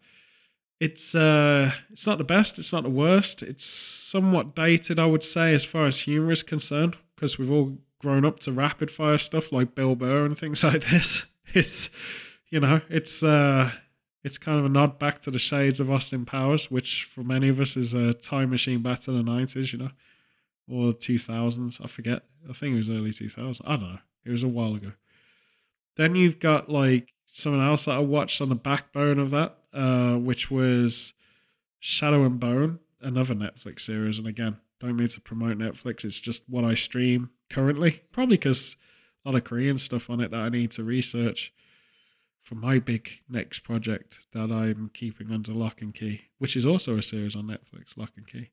It's uh it's not the best, it's not the worst. It's somewhat dated, I would say, as far as humor is concerned, because we've all grown up to rapid fire stuff like Bill Burr and things *laughs* like this. It's you know, it's uh, it's kind of a nod back to the shades of Austin Powers, which for many of us is a time machine back to the nineties, you know, or two thousands. I forget. I think it was early two thousand. I don't know. It was a while ago. Then you've got like something else that I watched on the backbone of that, uh, which was Shadow and Bone, another Netflix series. And again, don't mean to promote Netflix. It's just what I stream currently, probably because a lot of Korean stuff on it that I need to research for my big next project that I'm keeping under lock and key, which is also a series on Netflix, Lock and Key.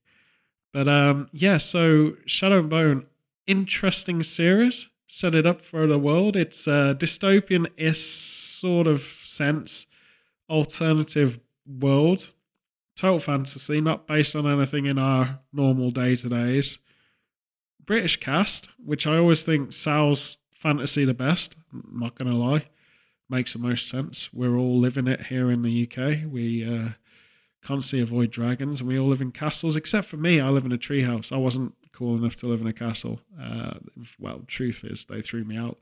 But um, yeah, so Shadow and Bone, interesting series. Set it up for the world. It's a dystopian is sort of sense, alternative world, total fantasy, not based on anything in our normal day to days. British cast, which I always think sells fantasy the best. I'm not gonna lie, makes the most sense. We're all living it here in the UK. We uh, constantly avoid dragons, and we all live in castles. Except for me, I live in a treehouse. I wasn't cool enough to live in a castle. Uh, well, truth is, they threw me out.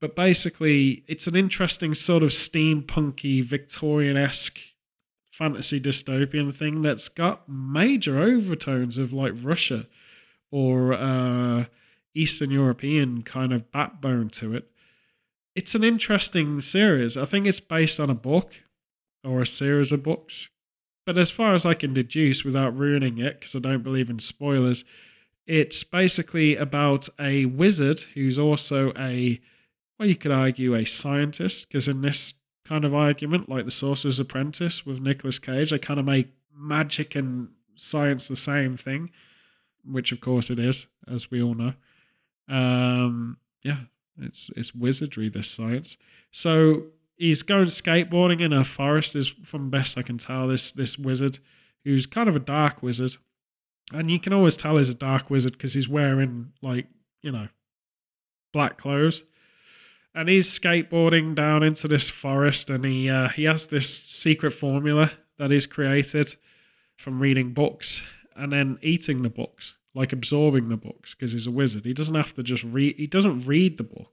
But basically, it's an interesting sort of steampunky, Victorian esque fantasy dystopian thing that's got major overtones of like Russia or uh, Eastern European kind of backbone to it. It's an interesting series. I think it's based on a book or a series of books. But as far as I can deduce without ruining it, because I don't believe in spoilers, it's basically about a wizard who's also a, well, you could argue a scientist, because in this kind of argument, like the Sorcerer's Apprentice with Nicolas Cage, they kind of make magic and science the same thing, which of course it is, as we all know. Um, yeah, it's it's wizardry, this science. So he's going skateboarding in a forest, is from best I can tell, this this wizard, who's kind of a dark wizard. And you can always tell he's a dark wizard because he's wearing like you know black clothes. And he's skateboarding down into this forest and he uh, he has this secret formula that he's created from reading books and then eating the books like absorbing the books because he's a wizard. He doesn't have to just read he doesn't read the book.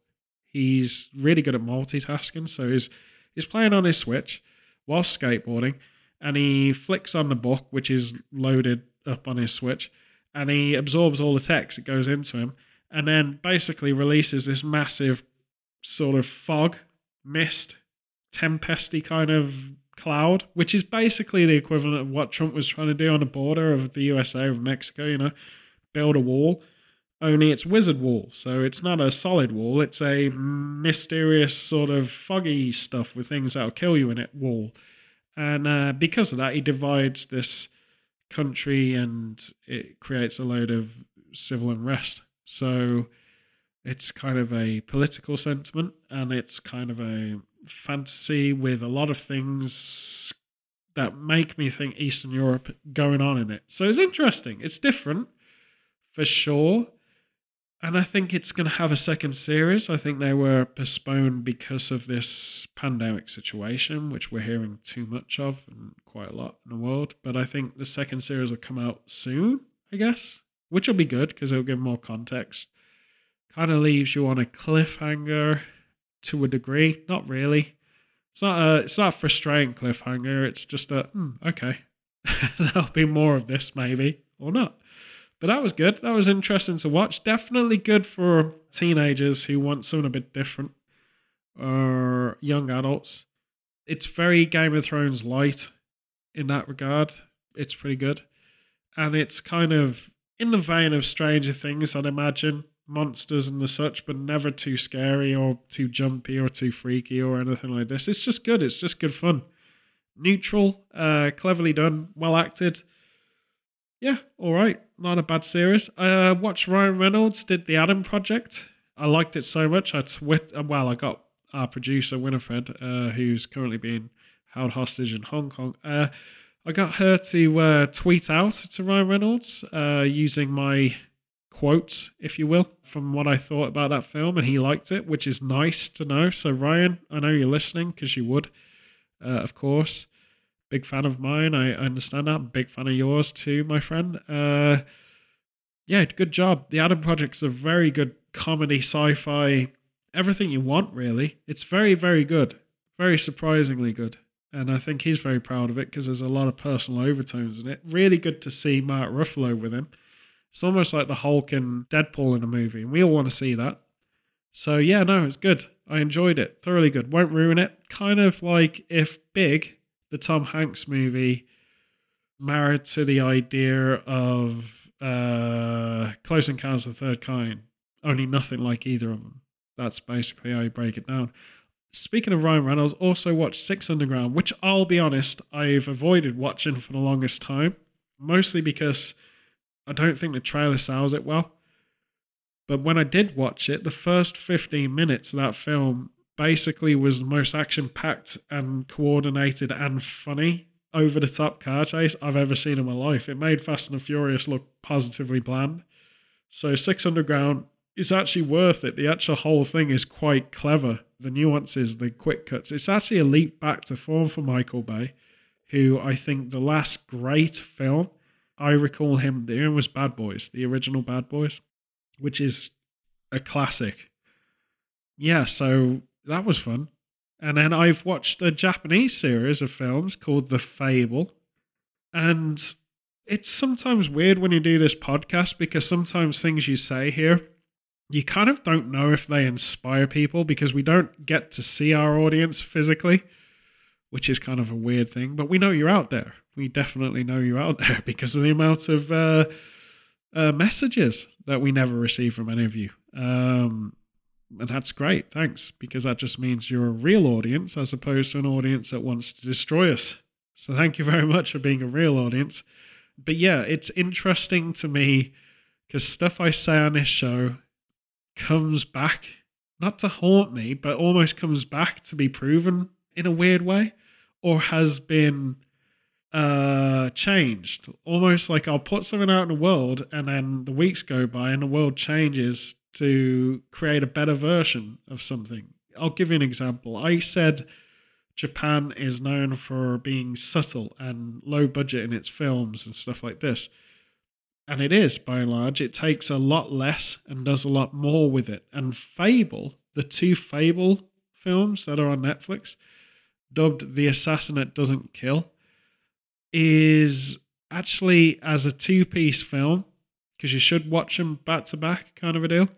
He's really good at multitasking so he's he's playing on his switch while skateboarding and he flicks on the book which is loaded up on his Switch, and he absorbs all the text that goes into him, and then basically releases this massive sort of fog, mist, tempesty kind of cloud, which is basically the equivalent of what Trump was trying to do on the border of the USA with Mexico, you know, build a wall. Only it's wizard wall, so it's not a solid wall, it's a mysterious sort of foggy stuff with things that'll kill you in it wall. And uh, because of that, he divides this country and it creates a load of civil unrest. So it's kind of a political sentiment and it's kind of a fantasy with a lot of things that make me think Eastern Europe going on in it. So it's interesting. It's different for sure. And I think it's going to have a second series. I think they were postponed because of this pandemic situation, which we're hearing too much of and quite a lot in the world. But I think the second series will come out soon, I guess, which will be good because it'll give more context. Kind of leaves you on a cliffhanger to a degree. Not really. It's not a it's not a frustrating cliffhanger. It's just a hmm, okay. *laughs* There'll be more of this maybe or not. But that was good. That was interesting to watch. Definitely good for teenagers who want something a bit different or young adults. It's very Game of Thrones light in that regard. It's pretty good. And it's kind of in the vein of Stranger Things, I'd imagine. Monsters and the such, but never too scary or too jumpy or too freaky or anything like this. It's just good. It's just good fun. Neutral, uh, cleverly done, well acted yeah, all right. Not a bad series. I uh, watched Ryan Reynolds did the Adam Project. I liked it so much. I twit. Uh, well, I got our producer Winifred, uh, who's currently being held hostage in Hong Kong. Uh, I got her to uh, tweet out to Ryan Reynolds uh, using my quotes, if you will, from what I thought about that film, and he liked it, which is nice to know. So Ryan, I know you're listening because you would, of course big fan of mine. I, understand that. Big fan of yours too, my friend. Uh, yeah, good job. The Adam Project's a very good comedy, sci-fi, everything you want, really. It's very, very good. Very surprisingly good. And I think he's very proud of it because there's a lot of personal overtones in it. Really good to see Mark Ruffalo with him. It's almost like the Hulk and Deadpool in a movie, and we all want to see that. So yeah, no, it's good. I enjoyed it. Thoroughly good. Won't ruin it. Kind of like if Big the Tom Hanks movie married to the idea of uh, Close Encounters of the Third Kind, only nothing like either of them. That's basically how you break it down. Speaking of Ryan Reynolds, also watched Six Underground, which I'll be honest, I've avoided watching for the longest time, mostly because I don't think the trailer sells it well. But when I did watch it, the first 15 minutes of that film basically was the most action packed and coordinated and funny over the top car chase I've ever seen in my life. It made Fast and Furious look positively bland. So 6 Underground is actually worth it. The actual whole thing is quite clever. The nuances, the quick cuts. It's actually a leap back to form for Michael Bay, who I think the last great film I recall him doing was Bad Boys, the original Bad Boys, which is a classic. Yeah, so that was fun. And then I've watched a Japanese series of films called The Fable. And it's sometimes weird when you do this podcast because sometimes things you say here, you kind of don't know if they inspire people because we don't get to see our audience physically, which is kind of a weird thing. But we know you're out there. We definitely know you're out *laughs* there because of the amount of uh, uh, messages that we never receive from any of you. Um, and that's great. Thanks. Because that just means you're a real audience as opposed to an audience that wants to destroy us. So thank you very much for being a real audience. But yeah, it's interesting to me because stuff I say on this show comes back, not to haunt me, but almost comes back to be proven in a weird way or has been uh changed almost like i'll put something out in the world and then the weeks go by and the world changes to create a better version of something. I'll give you an example. I said Japan is known for being subtle and low budget in its films and stuff like this. And it is, by and large. It takes a lot less and does a lot more with it. And Fable, the two Fable films that are on Netflix, dubbed The Assassinate Doesn't Kill, is actually as a two piece film, because you should watch them back to back, kind of a deal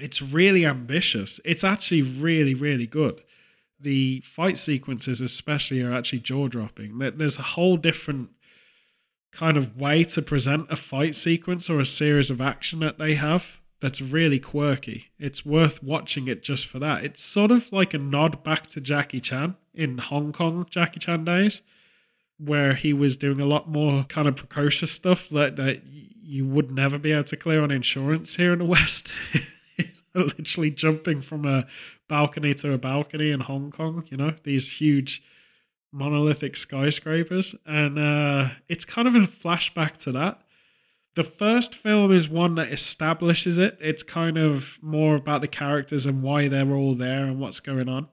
it's really ambitious. It's actually really, really good. The fight sequences, especially, are actually jaw dropping. There's a whole different kind of way to present a fight sequence or a series of action that they have that's really quirky. It's worth watching it just for that. It's sort of like a nod back to Jackie Chan in Hong Kong Jackie Chan days, where he was doing a lot more kind of precocious stuff that, that you would never be able to clear on insurance here in the *laughs* West. *laughs* literally jumping from a balcony to a balcony in Hong Kong, you know, these huge monolithic skyscrapers. And uh, it's kind of a flashback to that. The first film is one that establishes it. It's kind of more about the characters and why they're all there and what's going on.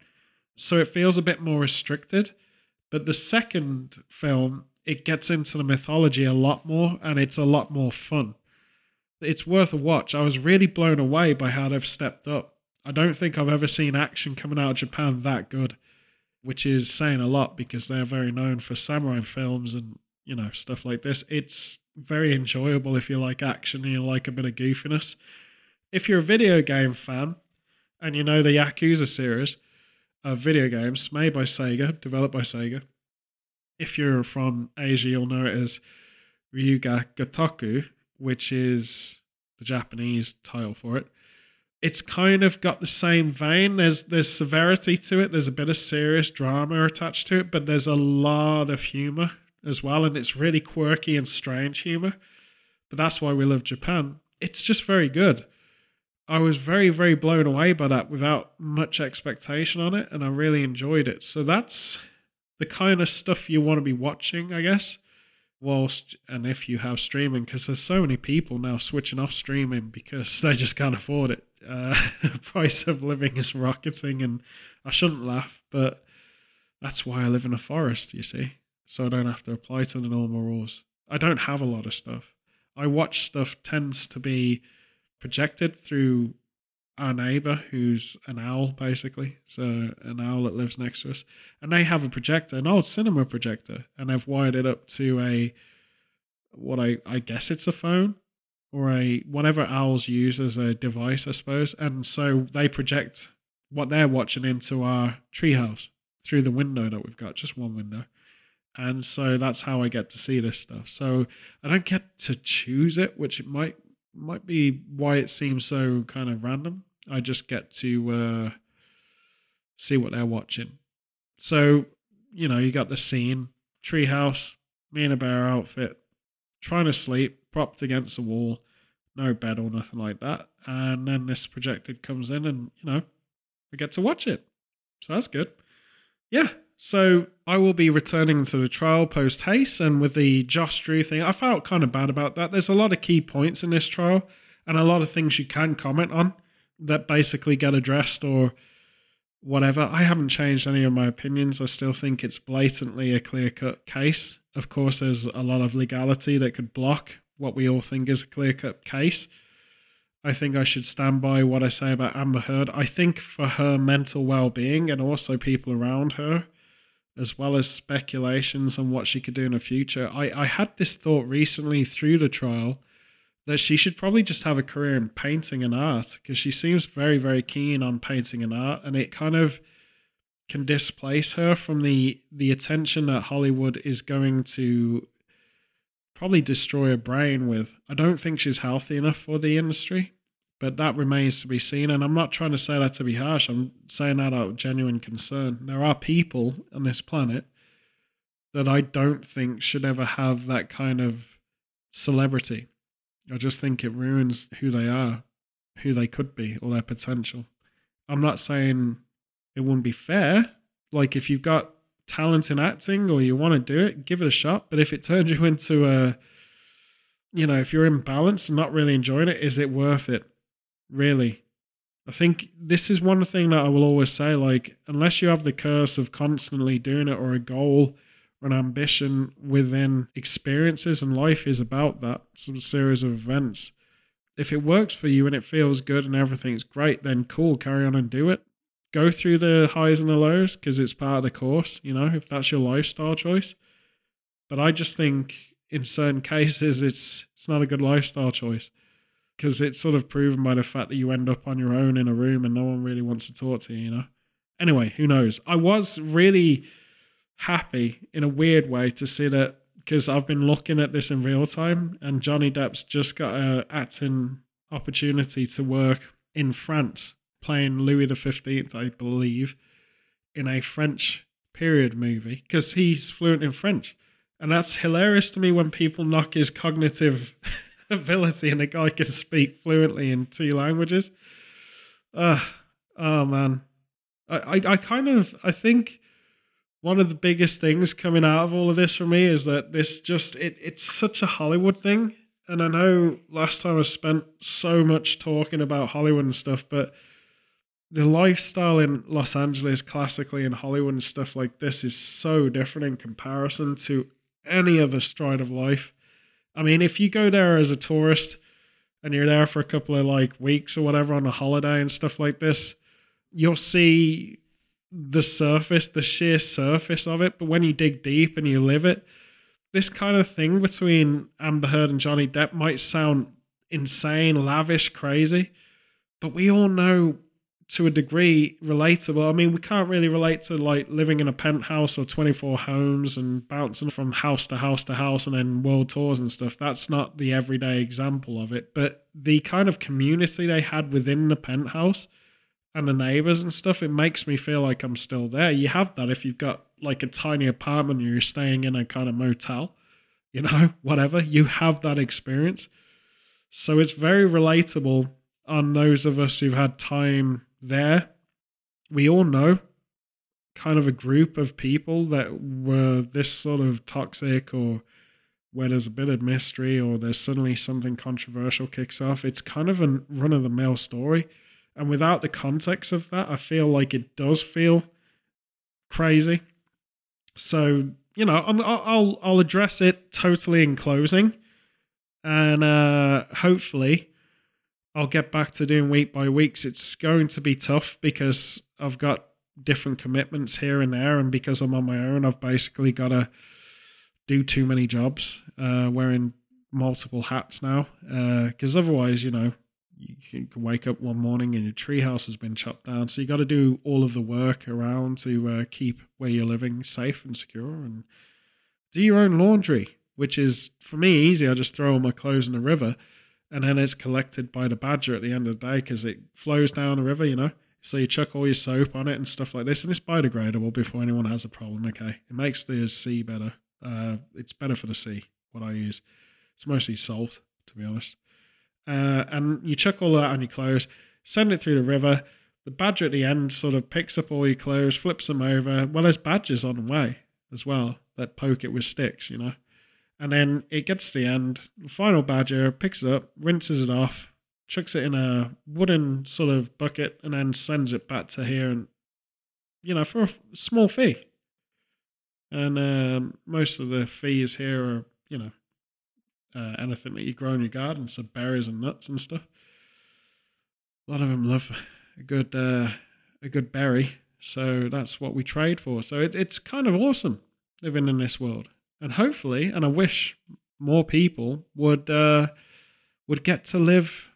So it feels a bit more restricted. But the second film, it gets into the mythology a lot more and it's a lot more fun it's worth a watch. I was really blown away by how they've stepped up. I don't think I've ever seen action coming out of Japan that good, which is saying a lot because they're very known for samurai films and you know stuff like this. It's very enjoyable if you like action and you like a bit of goofiness. If you're a video game fan and you know the Yakuza series of video games made by Sega, developed by Sega, if you're from Asia, you'll know it as Ryuga Gotoku, which is the Japanese title for it. It's kind of got the same vein. There's there's severity to it. There's a bit of serious drama attached to it, but there's a lot of humor as well, and it's really quirky and strange humor. But that's why we love Japan. It's just very good. I was very, very blown away by that without much expectation on it, and I really enjoyed it. So that's the kind of stuff you want to be watching, I guess whilst and if you have streaming because there's so many people now switching off streaming because they just can't afford it. Uh, *laughs* the price of living is rocketing and i shouldn't laugh but that's why i live in a forest you see so i don't have to apply to the normal rules. I don't have a lot of stuff. I watch stuff tends to be projected through our neighbor who's an owl basically. So an owl that lives next to us. And they have a projector an old cinema projector. And they've wired it up to a what i i guess it's a phone or a whatever owls use as a device i suppose. And so they project what they're watching into our treehouse through the window that we've got just one window. And so that's how i get to see this stuff. So i don't get to choose it which might might be why it seems so kind of random I just get to uh, see what they're watching. So, you know, you got the scene treehouse, me in a bear outfit, trying to sleep, propped against the wall, no bed or nothing like that. And then this projected comes in, and you know, I get to watch it. So that's good. Yeah. So I will be returning to the trial post haste, and with the Josh Drew thing, I felt kind of bad about that. There's a lot of key points in this trial, and a lot of things you can comment on that basically get addressed or whatever. I haven't changed any of my opinions. I still think it's blatantly a clear cut case. Of course, there's a lot of legality that could block what we all think is a clear cut case. I think I should stand by what I say about Amber Heard. I think for her mental well being and also people around her, as well as speculations on what she could do in the future, I, I had this thought recently through the trial that she should probably just have a career in painting and art because she seems very, very keen on painting and art, and it kind of can displace her from the the attention that Hollywood is going to probably destroy her brain with. I don't think she's healthy enough for the industry, but that remains to be seen. And I'm not trying to say that to be harsh. I'm saying that out of genuine concern. There are people on this planet that I don't think should ever have that kind of celebrity. I just think it ruins who they are, who they could be, or their potential. I'm not saying it wouldn't be fair. Like if you've got talent in acting or you want to do it, give it a shot. But if it turns you into a, you know, if you're imbalanced and not really enjoying it, is it worth it? Really? I think this is one thing that I will always say like, unless you have the curse of constantly doing it or a goal an ambition within experiences, and life is about that, some series of events. If it works for you and it feels good and everything's great, then cool, carry on and do it go through the highs and the lows because it's part of the course, you know, if that's your lifestyle choice. But I just think in certain *laughs* cases it's it's not a good lifestyle choice because it's sort of proven by the fact that you end up on your own in a room and no one really wants to talk to you, you know. Anyway, who knows? I was really happy in a weird way to see that because I've been looking at this in real time and Johnny Depp's just got a acting opportunity to work in France playing Louis the Fifteenth, I believe, in a French period movie because he's fluent in French, and that's hilarious to me when people knock his cognitive *laughs* ability and the guy can speak fluently in two languages. Uh, oh man, I, I, I kind of I think one of the biggest things coming out of all of this for me is that this just it it's such a Hollywood thing. And I know last time I spent so much talking about Hollywood and stuff, but the lifestyle in Los Angeles, classically in Hollywood and stuff like this, is so different in comparison to any other stride of life. I mean, if you go there as a tourist and you're there for a couple of like weeks or whatever on a holiday and stuff like this, you'll see the surface, the sheer surface of it. But when you dig deep and you live it, this kind of thing between Amber Heard and Johnny Depp might sound insane, lavish, crazy, but we all know to a degree relatable. I mean, we can't really relate to like living in a penthouse or 24 homes and bouncing from house to house to house and then world tours and stuff. That's not the everyday example of it. But the kind of community they had within the penthouse and the neighbors and stuff, it makes me feel like I'm still there. You have that if you've got like a tiny apartment you're staying in a kind of motel, you know, *laughs* whatever. You have that experience. So it's very relatable on those of us who've had time there, we all know kind of a group of people that were this sort of toxic or where there's a bit of mystery or there's suddenly something controversial kicks off. It's kind of a run of the mill story. And without the context of that, I feel like it does feel crazy. So, you know, i will I'll address it totally in closing. And uh, hopefully, I'll get back to doing week by weeks. It's going to be tough because I've got different commitments here and there, and because I'm on my own, I've basically got to do too many jobs, uh, wearing multiple hats now. Because uh, otherwise, you know, you can wake up one morning and your treehouse has been chopped down, so you got to do all of the work around to uh, keep where you're living safe and secure, and do your own laundry, which is for me easy. I just throw all my clothes in the river and then it's collected by the badger at the end of the day because it flows down the river, you know. So you chuck all your soap on it and stuff like this, and it's biodegradable before anyone has a problem. Okay, it makes the sea better. Uh, it's better for the sea. What I use, it's mostly salt, to be honest. Uh, and you chuck all that on your clothes, send it through the river. The badger at the end sort of picks up all your clothes, flips them over. Well, there's badgers on the way as well that poke it with sticks, you know. And then it gets to the end. The final badger picks it up, rinses it off, chucks it in a wooden sort of bucket, and then sends it back to here, and you know, for a small fee. And um, most of the fees here are, you know, uh, anything that you grow in your garden, so berries and nuts and stuff. A lot of them love a good uh, a good berry, so that's what we trade for. So it, it's kind of awesome living in this world, and hopefully, and I wish more people would uh, would get to live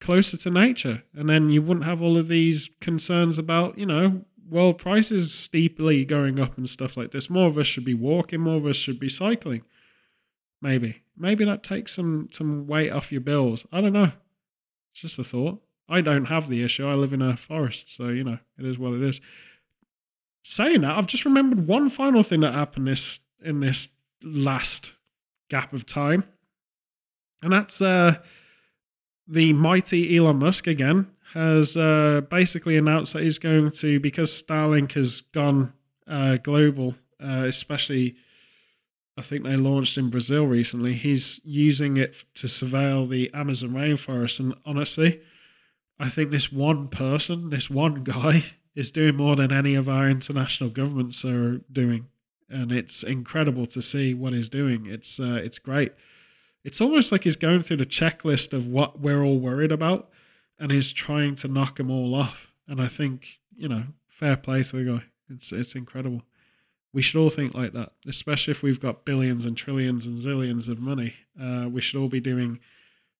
closer to nature, and then you wouldn't have all of these concerns about you know world prices steeply going up and stuff like this. More of us should be walking, more of us should be cycling. Maybe. Maybe that takes some some weight off your bills. I don't know. It's just a thought. I don't have the issue. I live in a forest, so you know, it is what it is. Saying that, I've just remembered one final thing that happened this in this last gap of time. And that's uh the mighty Elon Musk again has uh, basically announced that he's going to because Starlink has gone uh, global, uh, especially I think they launched in Brazil recently. He's using it to surveil the Amazon rainforest, and honestly, I think this one person, this one guy, *laughs* is doing more than any of our international governments are doing, and it's incredible to see what he's doing. It's uh, it's great. It's almost like he's going through the checklist of what we're all worried about, and he's trying to knock them all off. And I think you know, fair play to the guy. It's it's incredible. We should all think like that, especially if we've got billions and trillions and zillions of money. Uh, we should all be doing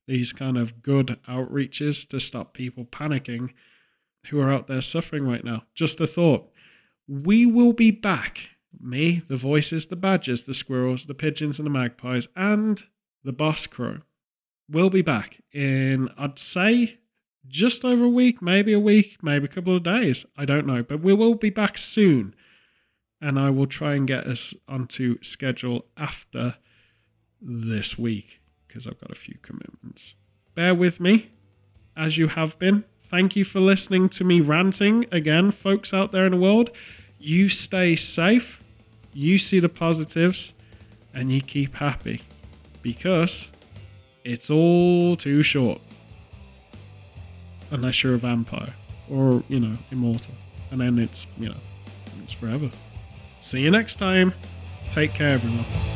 these kind of good outreaches to stop people panicking who are out there suffering right now. Just a thought. We will be back. Me, the voices, the badgers, the squirrels, the pigeons, and the magpies, and the boss crow. We'll be back in, I'd say, just over a week, maybe a week, maybe a couple of days. I don't know. But we will be back soon. And I will try and get us onto schedule after this week because I've got a few commitments. Bear with me, as you have been. Thank you for listening to me ranting again, folks out there in the world. You stay safe, you see the positives, and you keep happy because it's all too short. Unless you're a vampire or, you know, immortal. And then it's, you know, it's forever. See you next time. Take care, everyone.